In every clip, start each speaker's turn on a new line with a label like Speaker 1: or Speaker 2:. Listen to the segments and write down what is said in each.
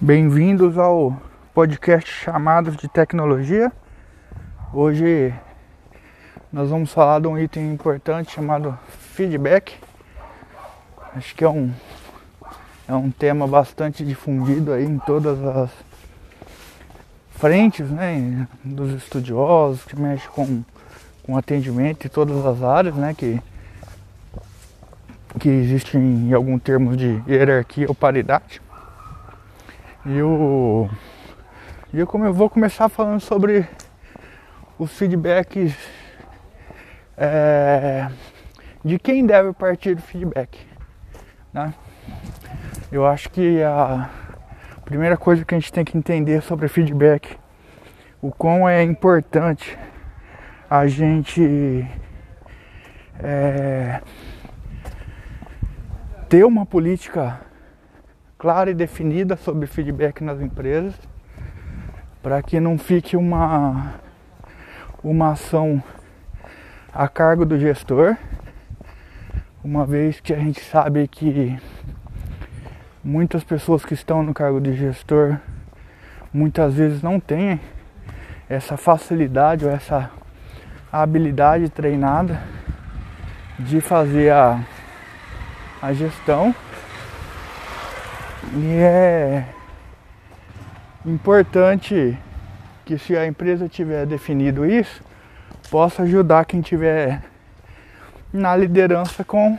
Speaker 1: Bem-vindos ao podcast Chamadas de Tecnologia. Hoje nós vamos falar de um item importante chamado feedback. Acho que é um, é um tema bastante difundido aí em todas as frentes, né, dos estudiosos que mexem com, com atendimento em todas as áreas, né, que, que existem em algum termo de hierarquia ou paridade. E o e eu, eu vou começar falando sobre os feedbacks é, de quem deve partir do feedback. Né? Eu acho que a primeira coisa que a gente tem que entender sobre feedback, o quão é importante a gente é, ter uma política clara e definida sobre feedback nas empresas, para que não fique uma, uma ação a cargo do gestor, uma vez que a gente sabe que muitas pessoas que estão no cargo de gestor muitas vezes não têm essa facilidade ou essa habilidade treinada de fazer a, a gestão e é importante que se a empresa tiver definido isso, possa ajudar quem tiver na liderança com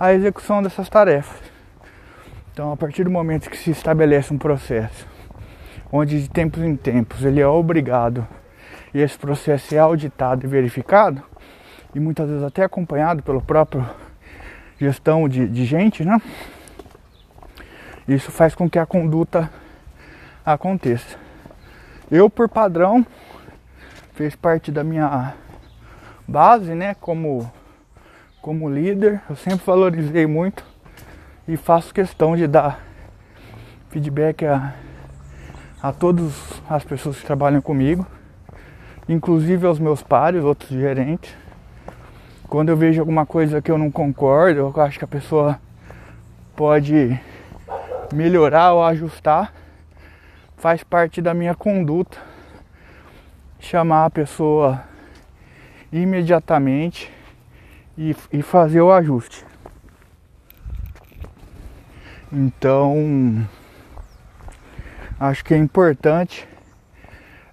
Speaker 1: a execução dessas tarefas. Então, a partir do momento que se estabelece um processo, onde de tempos em tempos ele é obrigado e esse processo é auditado e verificado, e muitas vezes até acompanhado pelo próprio gestão de, de gente, né? Isso faz com que a conduta aconteça. Eu, por padrão, fez parte da minha base, né, como como líder, eu sempre valorizei muito e faço questão de dar feedback a, a todas as pessoas que trabalham comigo, inclusive aos meus pares, outros gerentes. Quando eu vejo alguma coisa que eu não concordo, eu acho que a pessoa pode melhorar ou ajustar, faz parte da minha conduta chamar a pessoa imediatamente e, e fazer o ajuste. Então, acho que é importante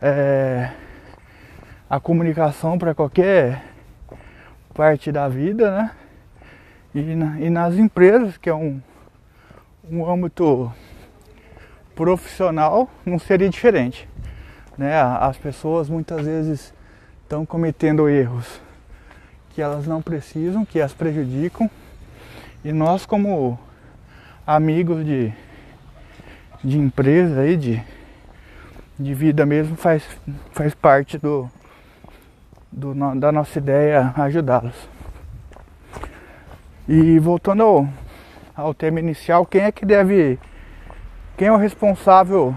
Speaker 1: é, a comunicação para qualquer parte da vida, né? E, na, e nas empresas, que é um, um âmbito profissional não seria diferente. Né? As pessoas muitas vezes estão cometendo erros que elas não precisam, que as prejudicam. E nós como amigos de, de empresa aí, de, de vida mesmo, faz, faz parte do, do, da nossa ideia ajudá-los. E voltando ao, ao tema inicial, quem é que deve. Quem é o responsável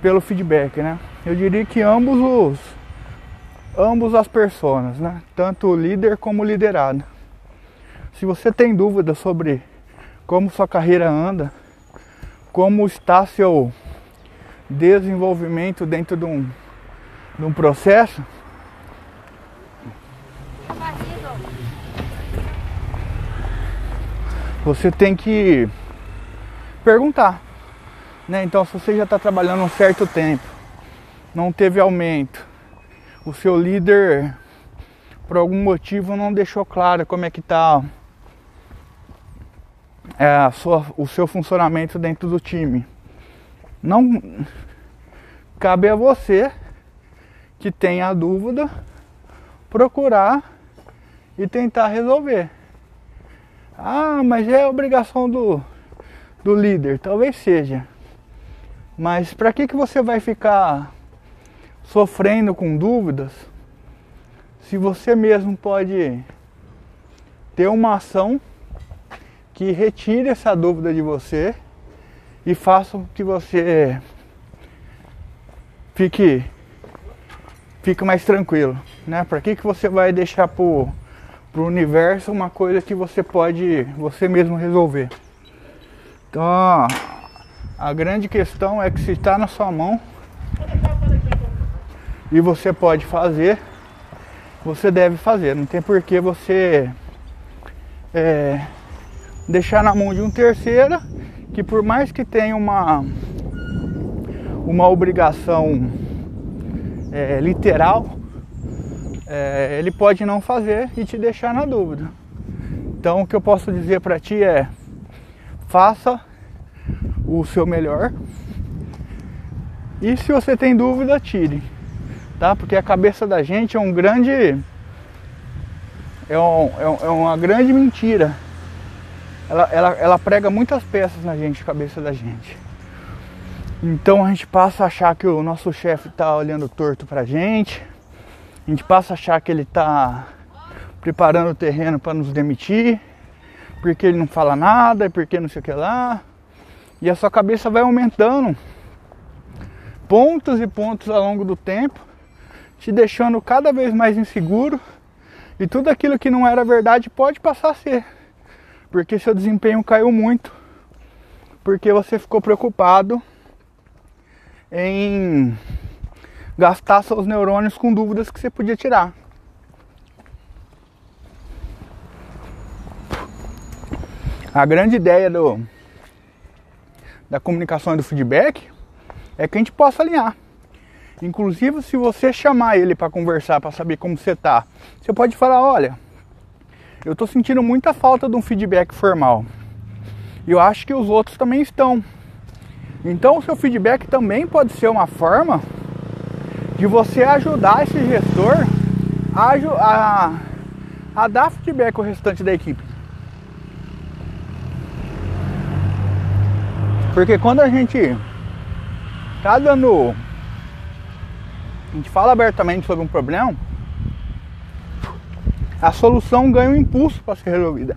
Speaker 1: pelo feedback, né? Eu diria que ambos os. Ambos as pessoas, né? Tanto o líder como o liderado. Se você tem dúvida sobre como sua carreira anda, como está seu desenvolvimento dentro de um, de um processo, você tem que perguntar. Né? Então, se você já está trabalhando um certo tempo, não teve aumento, o seu líder, por algum motivo, não deixou claro como é que está é, o seu funcionamento dentro do time. Não cabe a você que tem a dúvida procurar e tentar resolver. Ah, mas é obrigação do, do líder. Talvez seja. Mas para que, que você vai ficar sofrendo com dúvidas se você mesmo pode ter uma ação que retire essa dúvida de você e faça com que você fique, fique mais tranquilo, né? Para que, que você vai deixar por para o universo uma coisa que você pode você mesmo resolver. Então A grande questão é que se está na sua mão e você pode fazer, você deve fazer. Não tem por que você é, deixar na mão de um terceiro que por mais que tenha uma uma obrigação é, literal, é, ele pode não fazer e te deixar na dúvida. Então o que eu posso dizer para ti é faça o seu melhor. E se você tem dúvida, tire. Tá? Porque a cabeça da gente é um grande. É, um, é, uma grande mentira. Ela, ela, ela prega muitas peças na gente, cabeça da gente. Então a gente passa a achar que o nosso chefe está olhando torto pra gente. A gente passa a achar que ele está preparando o terreno para nos demitir, porque ele não fala nada, porque não sei o que lá. E a sua cabeça vai aumentando pontos e pontos ao longo do tempo, te deixando cada vez mais inseguro. E tudo aquilo que não era verdade pode passar a ser, porque seu desempenho caiu muito, porque você ficou preocupado em gastar seus neurônios com dúvidas que você podia tirar. A grande ideia do, da comunicação e do feedback é que a gente possa alinhar. Inclusive, se você chamar ele para conversar, para saber como você tá, você pode falar: olha, eu estou sentindo muita falta de um feedback formal. E eu acho que os outros também estão. Então, o seu feedback também pode ser uma forma de você ajudar esse gestor a, a, a dar feedback ao restante da equipe. Porque quando a gente tá dando. A gente fala abertamente sobre um problema, a solução ganha um impulso para ser resolvida.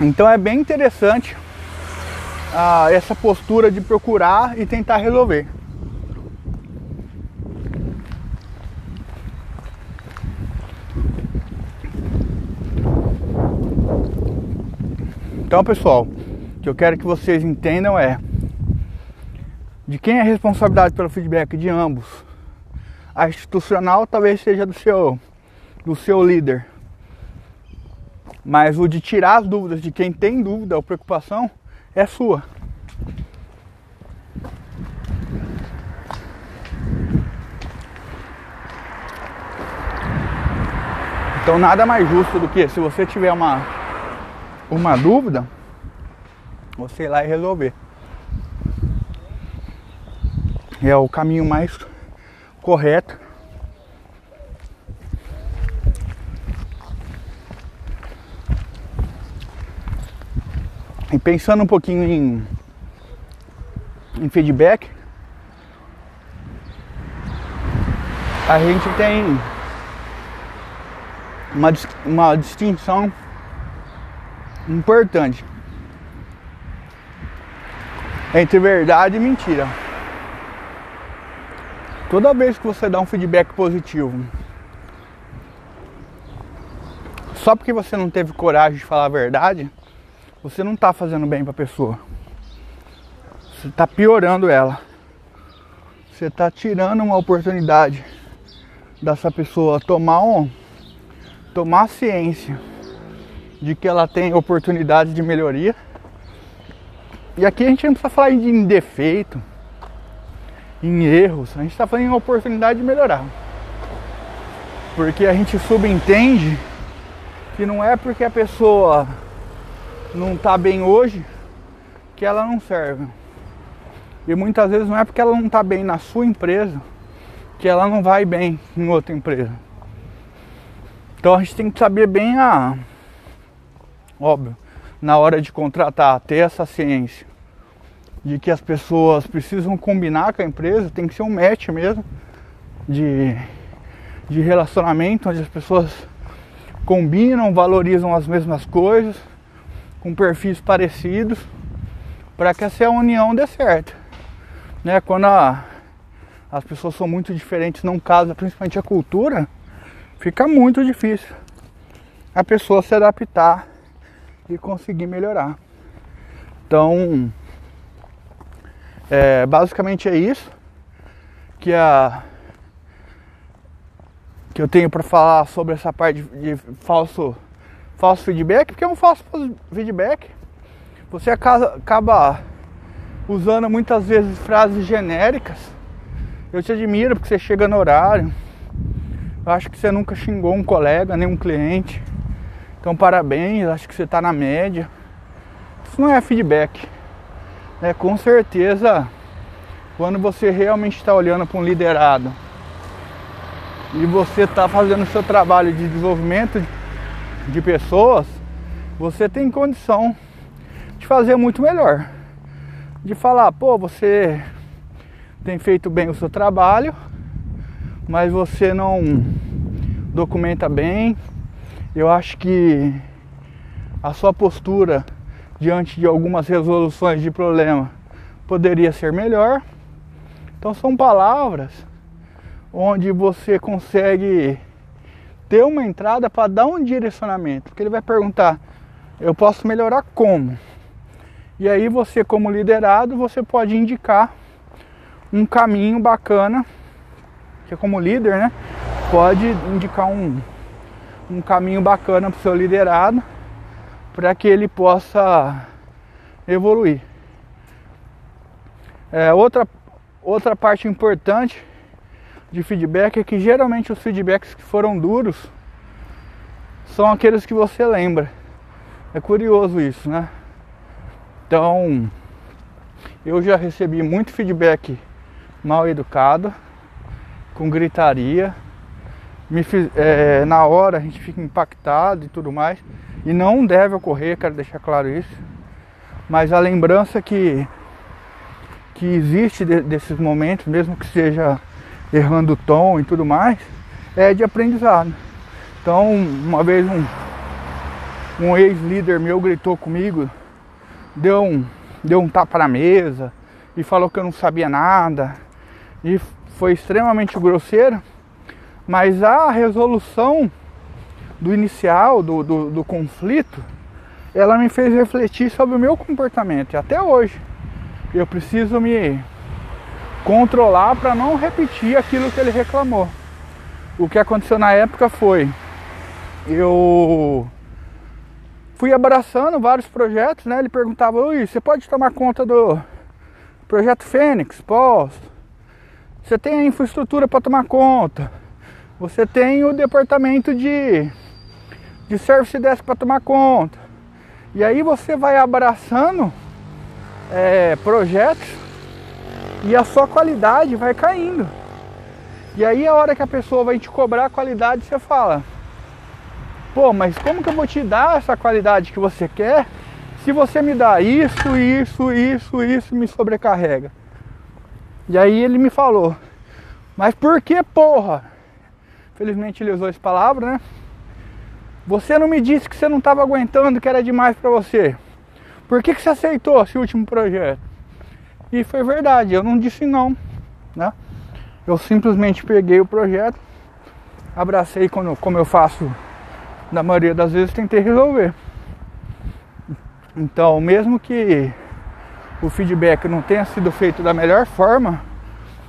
Speaker 1: Então é bem interessante ah, essa postura de procurar e tentar resolver. Então, pessoal, o que eu quero que vocês entendam é de quem é a responsabilidade pelo feedback de ambos. A institucional talvez seja do seu do seu líder. Mas o de tirar as dúvidas de quem tem dúvida ou preocupação é sua. Então nada mais justo do que se você tiver uma uma dúvida, você ir lá e resolver. É o caminho mais correto. E pensando um pouquinho em, em feedback, a gente tem uma, uma distinção importante entre verdade e mentira. Toda vez que você dá um feedback positivo, só porque você não teve coragem de falar a verdade, você não está fazendo bem para a pessoa. Você está piorando ela. Você está tirando uma oportunidade dessa pessoa tomar um, tomar ciência de que ela tem oportunidades de melhoria. E aqui a gente não precisa falar em defeito, em erros, a gente está falando em oportunidade de melhorar. Porque a gente subentende que não é porque a pessoa não está bem hoje que ela não serve. E muitas vezes não é porque ela não está bem na sua empresa que ela não vai bem em outra empresa. Então a gente tem que saber bem a óbvio, na hora de contratar, ter essa ciência de que as pessoas precisam combinar com a empresa, tem que ser um match mesmo de, de relacionamento, onde as pessoas combinam, valorizam as mesmas coisas, com perfis parecidos, para que essa união dê certo. Né? Quando a, as pessoas são muito diferentes, não casa, principalmente a cultura, fica muito difícil a pessoa se adaptar e conseguir melhorar. Então, é, basicamente é isso que a que eu tenho para falar sobre essa parte de, falso falso feedback, porque é um falso feedback. Você acaba, acaba usando muitas vezes frases genéricas. Eu te admiro porque você chega no horário. Eu acho que você nunca xingou um colega, nem um cliente. Então parabéns, acho que você está na média. Isso não é feedback. É com certeza quando você realmente está olhando para um liderado e você está fazendo o seu trabalho de desenvolvimento de pessoas, você tem condição de fazer muito melhor. De falar, pô, você tem feito bem o seu trabalho, mas você não documenta bem. Eu acho que a sua postura diante de algumas resoluções de problema poderia ser melhor. Então são palavras onde você consegue ter uma entrada para dar um direcionamento, porque ele vai perguntar: eu posso melhorar como? E aí você como liderado, você pode indicar um caminho bacana, que como líder, né? Pode indicar um, um caminho bacana para o seu liderado para que ele possa evoluir. É, outra, outra parte importante de feedback é que geralmente os feedbacks que foram duros são aqueles que você lembra. É curioso isso, né? Então, eu já recebi muito feedback mal educado, com gritaria. Me é, na hora a gente fica impactado e tudo mais. E não deve ocorrer, quero deixar claro isso. Mas a lembrança que, que existe de, desses momentos, mesmo que seja errando o tom e tudo mais, é de aprendizado. Então, uma vez um, um ex-líder meu gritou comigo, deu um, deu um tapa na mesa e falou que eu não sabia nada. E foi extremamente grosseiro, mas a resolução do inicial, do, do, do conflito, ela me fez refletir sobre o meu comportamento. E até hoje eu preciso me controlar para não repetir aquilo que ele reclamou. O que aconteceu na época foi eu fui abraçando vários projetos, né? Ele perguntava, Ui, você pode tomar conta do projeto Fênix? Posso. Você tem a infraestrutura para tomar conta. Você tem o departamento de, de Service Desk para tomar conta. E aí você vai abraçando é, projetos e a sua qualidade vai caindo. E aí a hora que a pessoa vai te cobrar a qualidade, você fala: "Pô, mas como que eu vou te dar essa qualidade que você quer se você me dá isso, isso, isso, isso me sobrecarrega?" E aí ele me falou: "Mas por que, porra?" Felizmente ele usou essa palavra, né? Você não me disse que você não estava aguentando, que era demais para você. Por que, que você aceitou esse último projeto? E foi verdade, eu não disse não, né? Eu simplesmente peguei o projeto, abracei quando, como eu faço na maioria das vezes, tentei resolver. Então, mesmo que o feedback não tenha sido feito da melhor forma,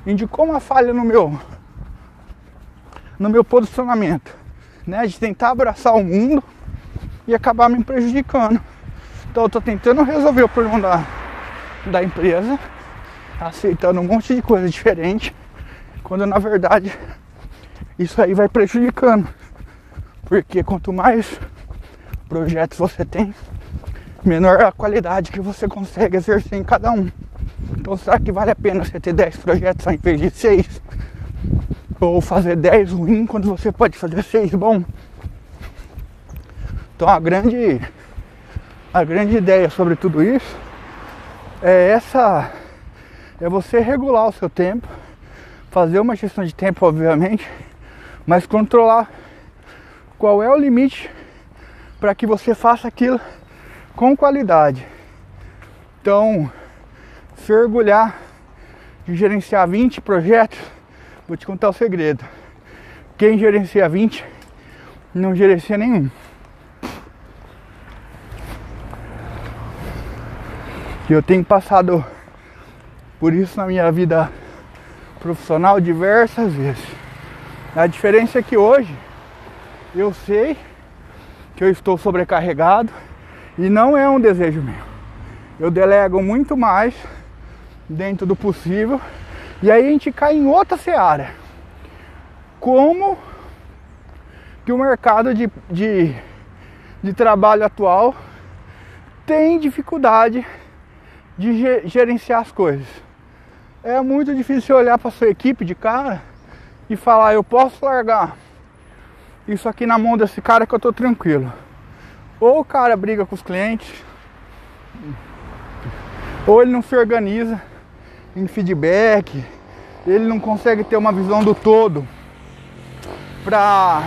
Speaker 1: indicou uma falha no meu no meu posicionamento, né, de tentar abraçar o mundo e acabar me prejudicando. Então eu tô tentando resolver o problema da da empresa, aceitando um monte de coisa diferente, quando na verdade isso aí vai prejudicando. Porque quanto mais projetos você tem, menor a qualidade que você consegue exercer em cada um. Então será que vale a pena você ter 10 projetos ao invés de 6? Ou fazer 10 ruim quando você pode fazer 6 bom? Então a grande a grande ideia sobre tudo isso é essa é você regular o seu tempo, fazer uma gestão de tempo, obviamente, mas controlar qual é o limite para que você faça aquilo com qualidade. Então, se orgulhar de gerenciar 20 projetos, vou te contar o segredo. Quem gerencia 20 não gerencia nenhum. Que eu tenho passado por isso na minha vida profissional diversas vezes. A diferença é que hoje eu sei que eu estou sobrecarregado e não é um desejo meu. Eu delego muito mais dentro do possível e aí a gente cai em outra seara. Como que o mercado de, de, de trabalho atual tem dificuldade de gerenciar as coisas. É muito difícil olhar para sua equipe de cara e falar, eu posso largar isso aqui na mão desse cara que eu tô tranquilo. Ou o cara briga com os clientes, ou ele não se organiza em feedback, ele não consegue ter uma visão do todo para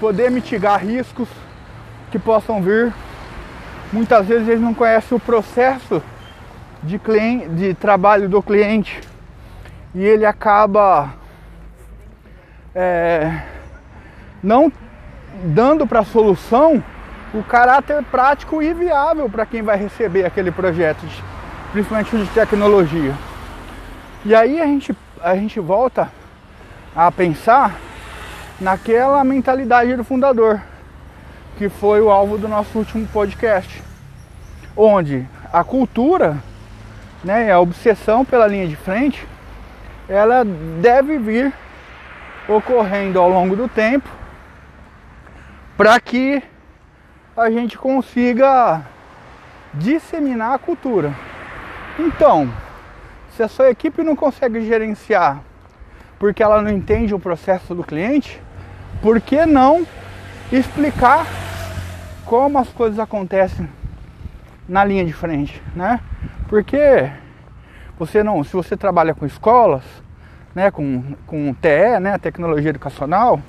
Speaker 1: poder mitigar riscos que possam vir. Muitas vezes ele não conhece o processo de, cliente, de trabalho do cliente e ele acaba é, não dando para a solução o caráter prático e viável para quem vai receber aquele projeto, principalmente de tecnologia. E aí a gente, a gente volta a pensar naquela mentalidade do fundador, que foi o alvo do nosso último podcast, onde a cultura, né, a obsessão pela linha de frente, ela deve vir ocorrendo ao longo do tempo para que a gente consiga disseminar a cultura. Então, se a sua equipe não consegue gerenciar porque ela não entende o processo do cliente, por que não explicar como as coisas acontecem na linha de frente, né? Porque você não, se você trabalha com escolas, né, com, com TE, né, tecnologia educacional,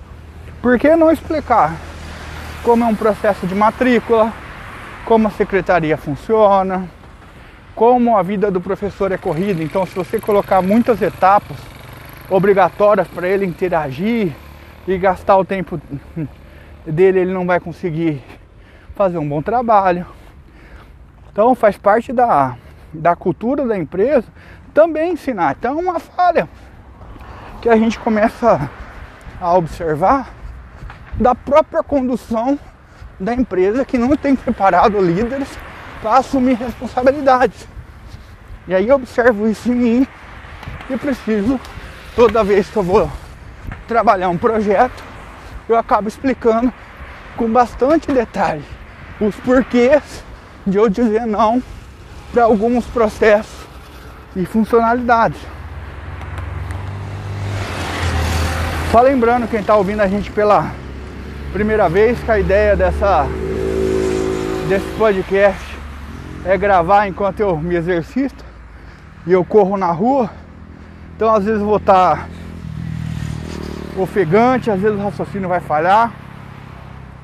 Speaker 1: por que não explicar como é um processo de matrícula, como a secretaria funciona, como a vida do professor é corrida. Então, se você colocar muitas etapas obrigatórias para ele interagir e gastar o tempo dele, ele não vai conseguir fazer um bom trabalho. Então, faz parte da, da cultura da empresa também ensinar. Então, é uma falha que a gente começa a observar da própria condução da empresa que não tem preparado líderes para assumir responsabilidades. E aí eu observo isso em mim e preciso, toda vez que eu vou trabalhar um projeto, eu acabo explicando com bastante detalhe os porquês de eu dizer não para alguns processos e funcionalidades. Só lembrando quem está ouvindo a gente pela primeira vez que a ideia dessa desse podcast é gravar enquanto eu me exercito e eu corro na rua. Então às vezes vou estar tá ofegante, às vezes o raciocínio vai falhar,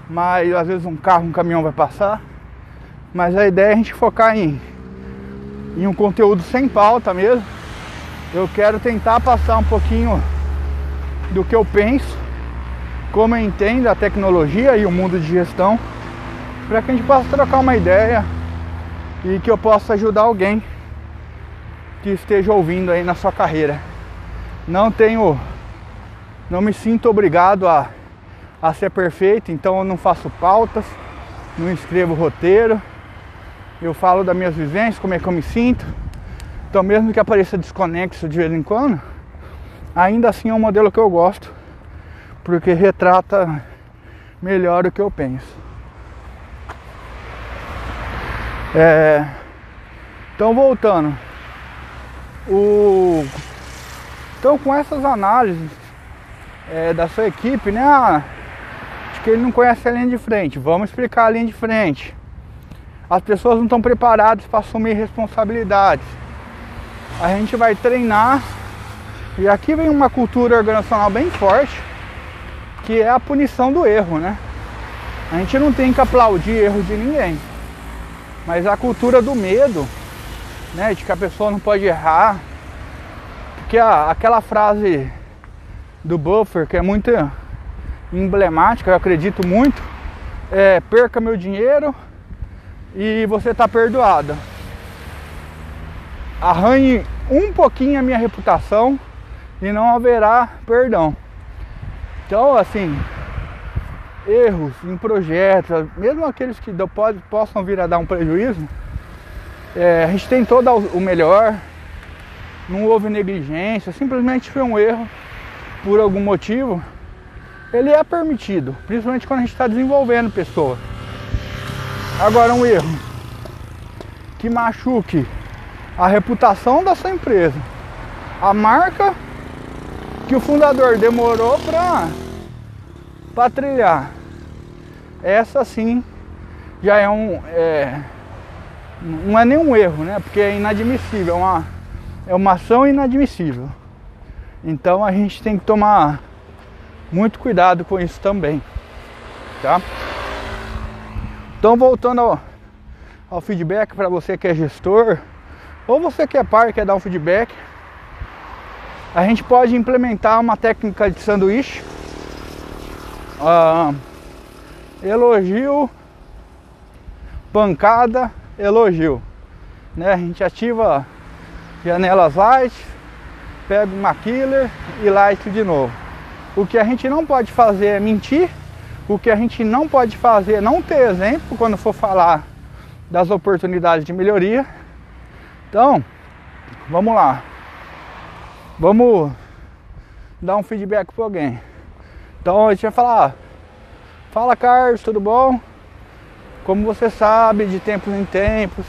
Speaker 1: mas às vezes um carro, um caminhão vai passar. Mas a ideia é a gente focar em, em um conteúdo sem pauta mesmo. Eu quero tentar passar um pouquinho do que eu penso como eu entendo a tecnologia e o mundo de gestão, para que a gente possa trocar uma ideia e que eu possa ajudar alguém que esteja ouvindo aí na sua carreira. Não tenho, não me sinto obrigado a, a ser perfeito, então eu não faço pautas, não escrevo roteiro, eu falo das minhas vivências, como é que eu me sinto. Então mesmo que apareça desconexo de vez em quando, ainda assim é um modelo que eu gosto porque retrata melhor o que eu penso. É, então voltando, o, então com essas análises é, da sua equipe, né? Ah, que ele não conhece a linha de frente, vamos explicar a linha de frente. As pessoas não estão preparadas para assumir responsabilidades. A gente vai treinar e aqui vem uma cultura organizacional bem forte que é a punição do erro, né? A gente não tem que aplaudir erro de ninguém. Mas a cultura do medo, né, de que a pessoa não pode errar, porque a, aquela frase do Buffer, que é muito emblemática, eu acredito muito, é perca meu dinheiro e você está perdoada. arranhe um pouquinho a minha reputação e não haverá perdão. Então, assim, erros em projetos, mesmo aqueles que pode, possam vir a dar um prejuízo, é, a gente tentou dar o melhor, não houve negligência, simplesmente foi um erro por algum motivo. Ele é permitido, principalmente quando a gente está desenvolvendo pessoa. Agora um erro que machuque a reputação da sua empresa, a marca que o fundador demorou para para trilhar. Essa sim já é um é, não é nenhum erro, né? Porque é inadmissível, é uma, é uma ação inadmissível. Então a gente tem que tomar muito cuidado com isso também, tá? Então voltando ao, ao feedback para você que é gestor ou você que é pai quer dar um feedback, a gente pode implementar uma técnica de sanduíche, uh, elogio, pancada, elogio. Né? A gente ativa janelas light, pega uma killer e light de novo. O que a gente não pode fazer é mentir, o que a gente não pode fazer é não ter exemplo quando for falar das oportunidades de melhoria. Então, vamos lá. Vamos dar um feedback para alguém. Então a gente vai falar, fala Carlos, tudo bom? Como você sabe, de tempos em tempos,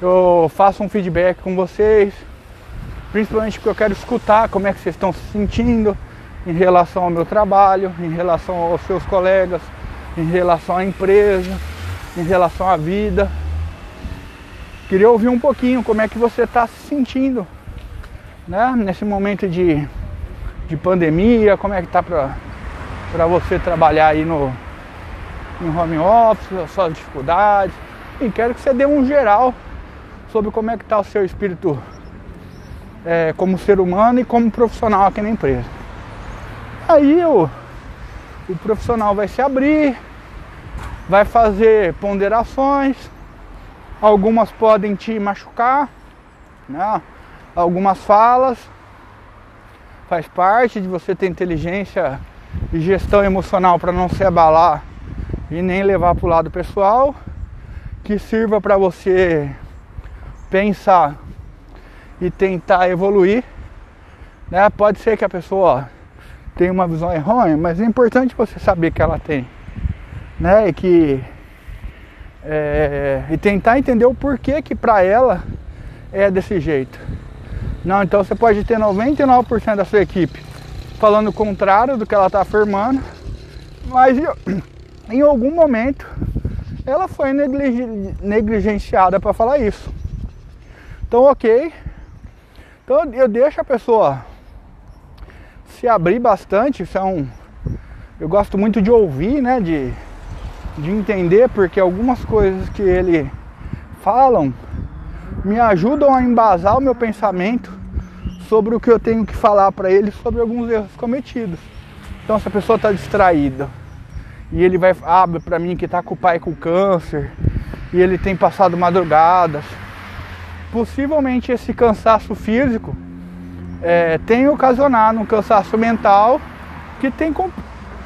Speaker 1: eu faço um feedback com vocês, principalmente porque eu quero escutar como é que vocês estão se sentindo em relação ao meu trabalho, em relação aos seus colegas, em relação à empresa, em relação à vida. Queria ouvir um pouquinho como é que você está se sentindo, né? Nesse momento de, de pandemia, como é que tá para você trabalhar aí no em home office, as suas dificuldades. E quero que você dê um geral sobre como é que está o seu espírito é, como ser humano e como profissional aqui na empresa. Aí o, o profissional vai se abrir, vai fazer ponderações, algumas podem te machucar, né? algumas falas, faz parte de você ter inteligência e gestão emocional para não se abalar e nem levar para o lado pessoal, que sirva para você pensar e tentar evoluir. Né? Pode ser que a pessoa tenha uma visão errônea, mas é importante você saber que ela tem. Né? E que é, e tentar entender o porquê que para ela é desse jeito. Não, então você pode ter 99% da sua equipe falando o contrário do que ela está afirmando, mas em algum momento ela foi negligenciada para falar isso. Então, ok. Então eu deixo a pessoa se abrir bastante. Isso é um, eu gosto muito de ouvir, né? De, de entender, porque algumas coisas que ele falam me ajudam a embasar o meu pensamento sobre o que eu tenho que falar para ele sobre alguns erros cometidos. Então, se a pessoa está distraída e ele vai abre para mim que está com o pai com câncer e ele tem passado madrugadas. Possivelmente esse cansaço físico é, tem ocasionado um cansaço mental que tem com,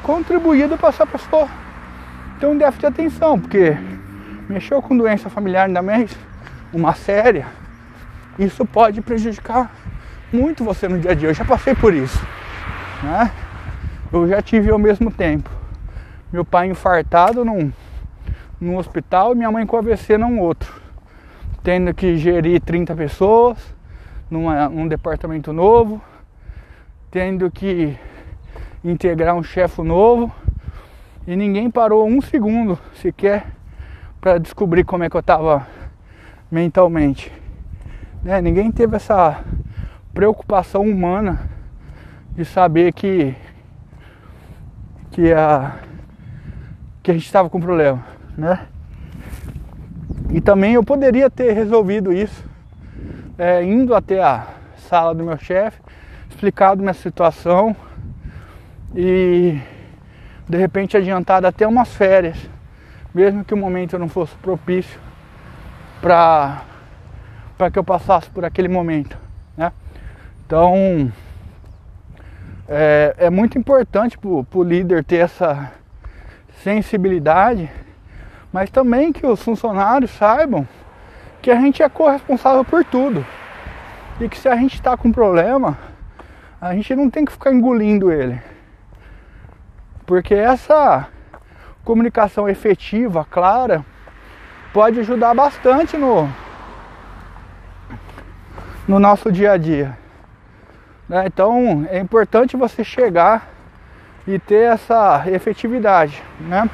Speaker 1: contribuído para essa pessoa ter um déficit de atenção, porque mexeu com doença familiar ainda mais uma séria, isso pode prejudicar muito você no dia a dia. Eu já passei por isso, né? Eu já tive ao mesmo tempo meu pai infartado num, num hospital e minha mãe com AVC num outro. Tendo que gerir 30 pessoas numa, num departamento novo, tendo que integrar um chefe novo e ninguém parou um segundo sequer para descobrir como é que eu estava mentalmente. Né? Ninguém teve essa preocupação humana de saber que que a que a gente estava com problema, né? E também eu poderia ter resolvido isso é, indo até a sala do meu chefe, explicado minha situação e de repente adiantado até umas férias, mesmo que o momento não fosse propício para para que eu passasse por aquele momento? Então é, é muito importante para o líder ter essa sensibilidade, mas também que os funcionários saibam que a gente é corresponsável por tudo e que se a gente está com problema, a gente não tem que ficar engolindo ele, porque essa comunicação efetiva, clara, pode ajudar bastante no, no nosso dia a dia. Né? Então é importante você chegar e ter essa efetividade. Né?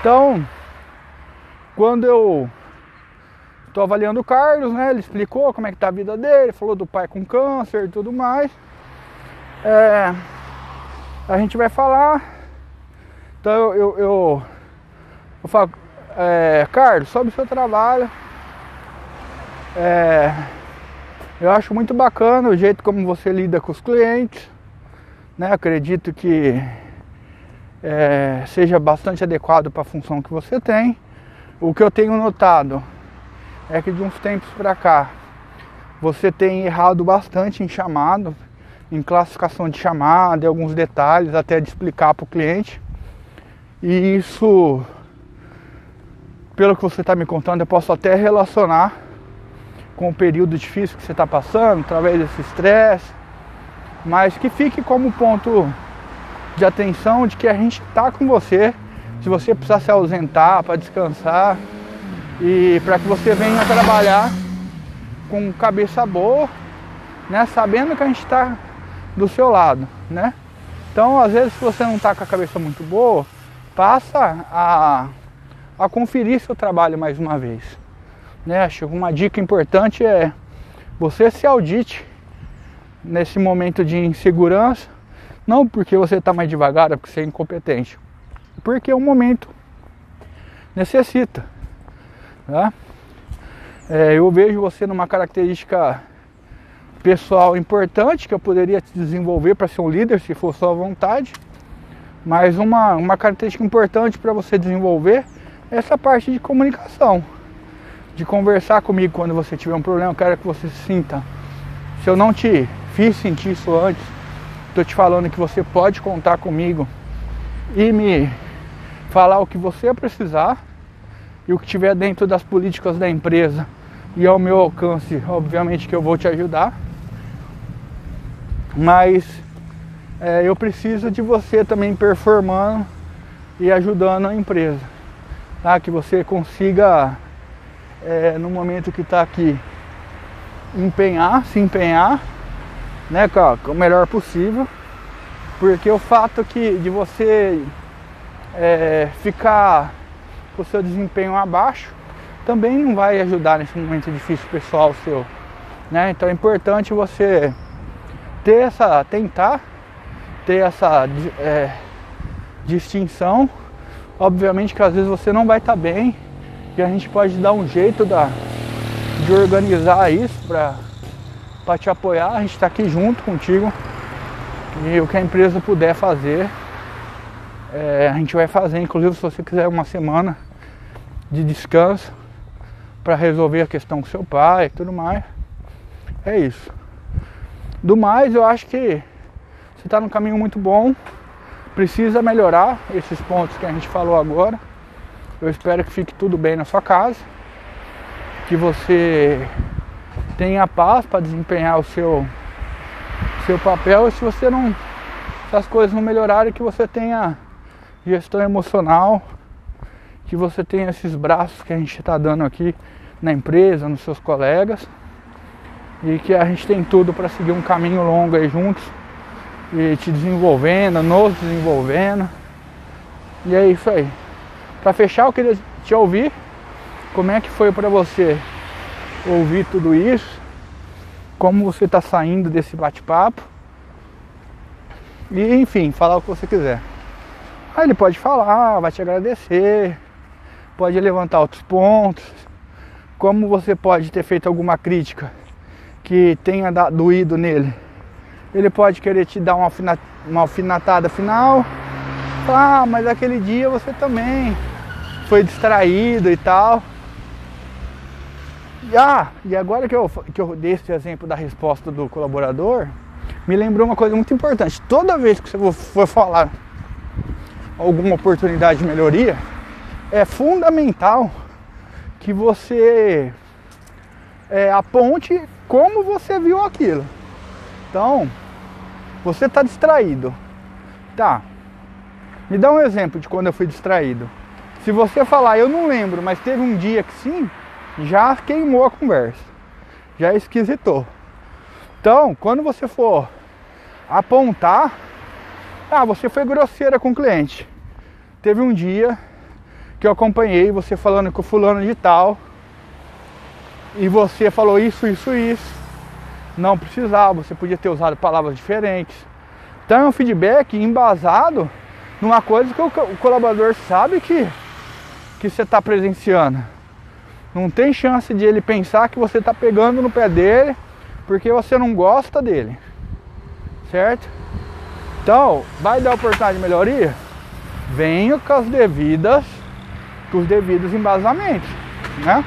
Speaker 1: Então, quando eu estou avaliando o Carlos, né, ele explicou como é que tá a vida dele, falou do pai com câncer e tudo mais. É, a gente vai falar. Então eu, eu, eu, eu falo, é, Carlos, sobre o seu trabalho. É, eu acho muito bacana o jeito como você lida com os clientes. Né? Acredito que é, seja bastante adequado para a função que você tem. O que eu tenho notado é que de uns tempos para cá você tem errado bastante em chamado, em classificação de chamada, em alguns detalhes, até de explicar para o cliente. E isso pelo que você está me contando, eu posso até relacionar com o período difícil que você está passando, através desse estresse, mas que fique como ponto de atenção de que a gente está com você, se você precisar se ausentar para descansar e para que você venha trabalhar com cabeça boa, né, sabendo que a gente está do seu lado, né? Então, às vezes, se você não está com a cabeça muito boa, passa a a conferir seu trabalho mais uma vez. Né? Acho que uma dica importante é você se audite nesse momento de insegurança, não porque você está mais devagar, é porque você é incompetente, porque o momento necessita. Tá? É, eu vejo você numa característica pessoal importante que eu poderia desenvolver para ser um líder se for sua vontade, mas uma, uma característica importante para você desenvolver essa parte de comunicação, de conversar comigo quando você tiver um problema, eu quero que você se sinta. Se eu não te fiz sentir isso antes, estou te falando que você pode contar comigo e me falar o que você precisar e o que tiver dentro das políticas da empresa e ao meu alcance, obviamente que eu vou te ajudar. Mas é, eu preciso de você também performando e ajudando a empresa tá? que você consiga, é, no momento que está aqui, empenhar, se empenhar né, com o melhor possível, porque o fato que, de você é, ficar com o seu desempenho abaixo também não vai ajudar nesse momento difícil pessoal seu. Né? Então é importante você ter essa, tentar ter essa é, distinção Obviamente que às vezes você não vai estar tá bem e a gente pode dar um jeito da, de organizar isso para te apoiar. A gente está aqui junto contigo e o que a empresa puder fazer, é, a gente vai fazer. Inclusive, se você quiser uma semana de descanso para resolver a questão com seu pai e tudo mais, é isso. Do mais, eu acho que você está num caminho muito bom precisa melhorar esses pontos que a gente falou agora. Eu espero que fique tudo bem na sua casa, que você tenha paz para desempenhar o seu, seu papel e se você não. Se as coisas não melhorarem, que você tenha gestão emocional, que você tenha esses braços que a gente está dando aqui na empresa, nos seus colegas, e que a gente tem tudo para seguir um caminho longo aí juntos e te desenvolvendo, nos desenvolvendo. E é isso aí. Para fechar, eu queria te ouvir. Como é que foi para você ouvir tudo isso? Como você está saindo desse bate-papo? E enfim, falar o que você quiser. Aí ele pode falar, vai te agradecer, pode levantar outros pontos. Como você pode ter feito alguma crítica que tenha doído nele ele pode querer te dar uma, alfinetada final. Ah, mas aquele dia você também foi distraído e tal. E, ah, e agora que eu, que eu dei esse exemplo da resposta do colaborador, me lembrou uma coisa muito importante. Toda vez que você for falar alguma oportunidade de melhoria, é fundamental que você é, aponte como você viu aquilo. Então, você está distraído. Tá. Me dá um exemplo de quando eu fui distraído. Se você falar, eu não lembro, mas teve um dia que sim, já queimou a conversa. Já esquisitou. Então, quando você for apontar, ah, você foi grosseira com o cliente. Teve um dia que eu acompanhei você falando com o fulano de tal e você falou isso, isso, isso. Não precisava, você podia ter usado palavras diferentes. Então é um feedback embasado numa coisa que o colaborador sabe que, que você está presenciando. Não tem chance de ele pensar que você está pegando no pé dele porque você não gosta dele. Certo? Então, vai dar oportunidade de melhoria? Venha com as devidas, com os devidos embasamentos, né?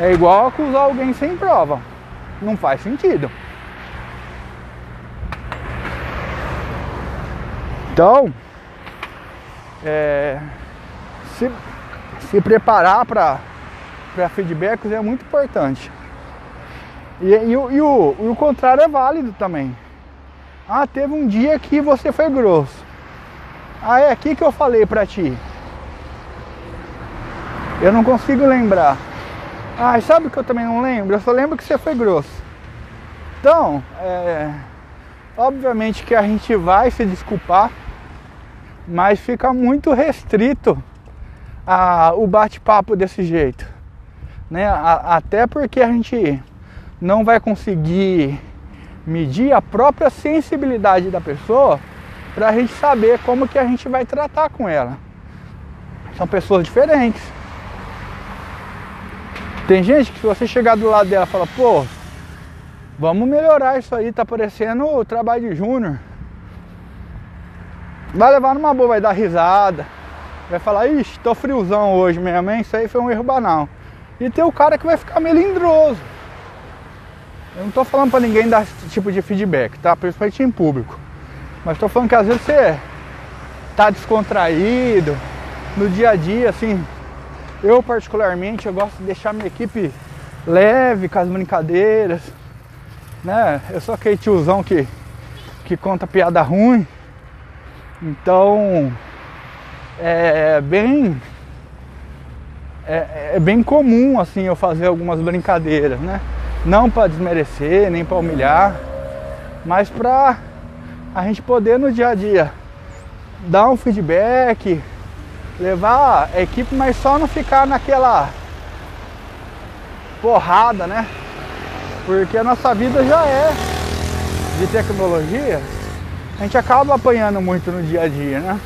Speaker 1: É igual acusar alguém sem prova. Não faz sentido. Então, é, se, se preparar para feedbacks é muito importante. E, e, e, o, e, o, contrário é válido também. Ah, teve um dia que você foi grosso. Ah, é aqui que eu falei pra ti. Eu não consigo lembrar. Ah, sabe o que eu também não lembro? Eu só lembro que você foi grosso. Então, é, obviamente que a gente vai se desculpar, mas fica muito restrito a, o bate-papo desse jeito. Né? A, até porque a gente não vai conseguir medir a própria sensibilidade da pessoa para a gente saber como que a gente vai tratar com ela. São pessoas diferentes. Tem gente que se você chegar do lado dela e falar, pô, vamos melhorar isso aí, tá parecendo o trabalho de júnior. Vai levar numa boa, vai dar risada. Vai falar, ixi, tô friozão hoje mesmo, hein? Isso aí foi um erro banal. E tem o cara que vai ficar melindroso. Eu não tô falando pra ninguém dar esse tipo de feedback, tá? Principalmente em público. Mas tô falando que às vezes você tá descontraído no dia a dia, assim, eu particularmente eu gosto de deixar minha equipe leve com as brincadeiras, né? Eu sou aquele tiozão que, que conta piada ruim. Então é bem é, é bem comum assim eu fazer algumas brincadeiras, né? Não para desmerecer, nem para humilhar, mas para a gente poder no dia a dia dar um feedback, levar a equipe, mas só não ficar naquela porrada, né? Porque a nossa vida já é de tecnologia, a gente acaba apanhando muito no dia a dia, né?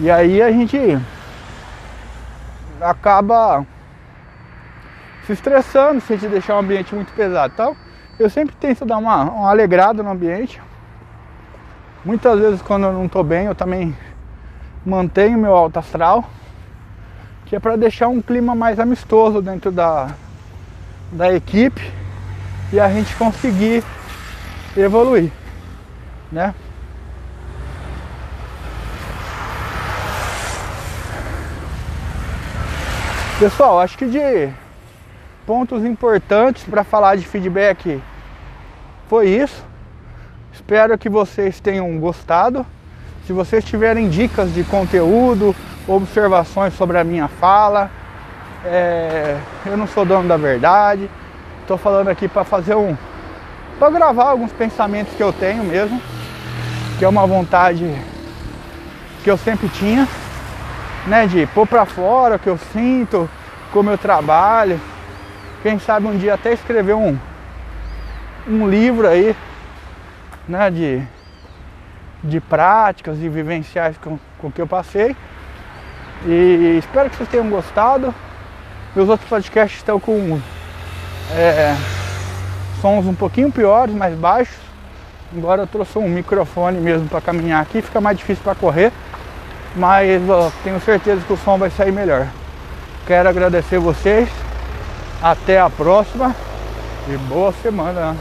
Speaker 1: E aí a gente acaba se estressando se a gente deixar o ambiente muito pesado. Então, eu sempre tento dar uma, uma alegrada no ambiente. Muitas vezes quando eu não estou bem, eu também mantenho meu alto astral, que é para deixar um clima mais amistoso dentro da, da equipe e a gente conseguir evoluir, né? Pessoal, acho que de pontos importantes para falar de feedback foi isso. Espero que vocês tenham gostado. Se vocês tiverem dicas de conteúdo, observações sobre a minha fala, é, eu não sou dono da verdade. Estou falando aqui para fazer um, para gravar alguns pensamentos que eu tenho mesmo, que é uma vontade que eu sempre tinha, né, de pôr para fora o que eu sinto, como eu trabalho. Quem sabe um dia até escrever um um livro aí, né, de de práticas e vivenciais com, com que eu passei. E espero que vocês tenham gostado. Meus outros podcasts estão com é, sons um pouquinho piores, mais baixos. Embora eu trouxe um microfone mesmo para caminhar aqui, fica mais difícil para correr. Mas ó, tenho certeza que o som vai sair melhor. Quero agradecer vocês. Até a próxima e boa semana.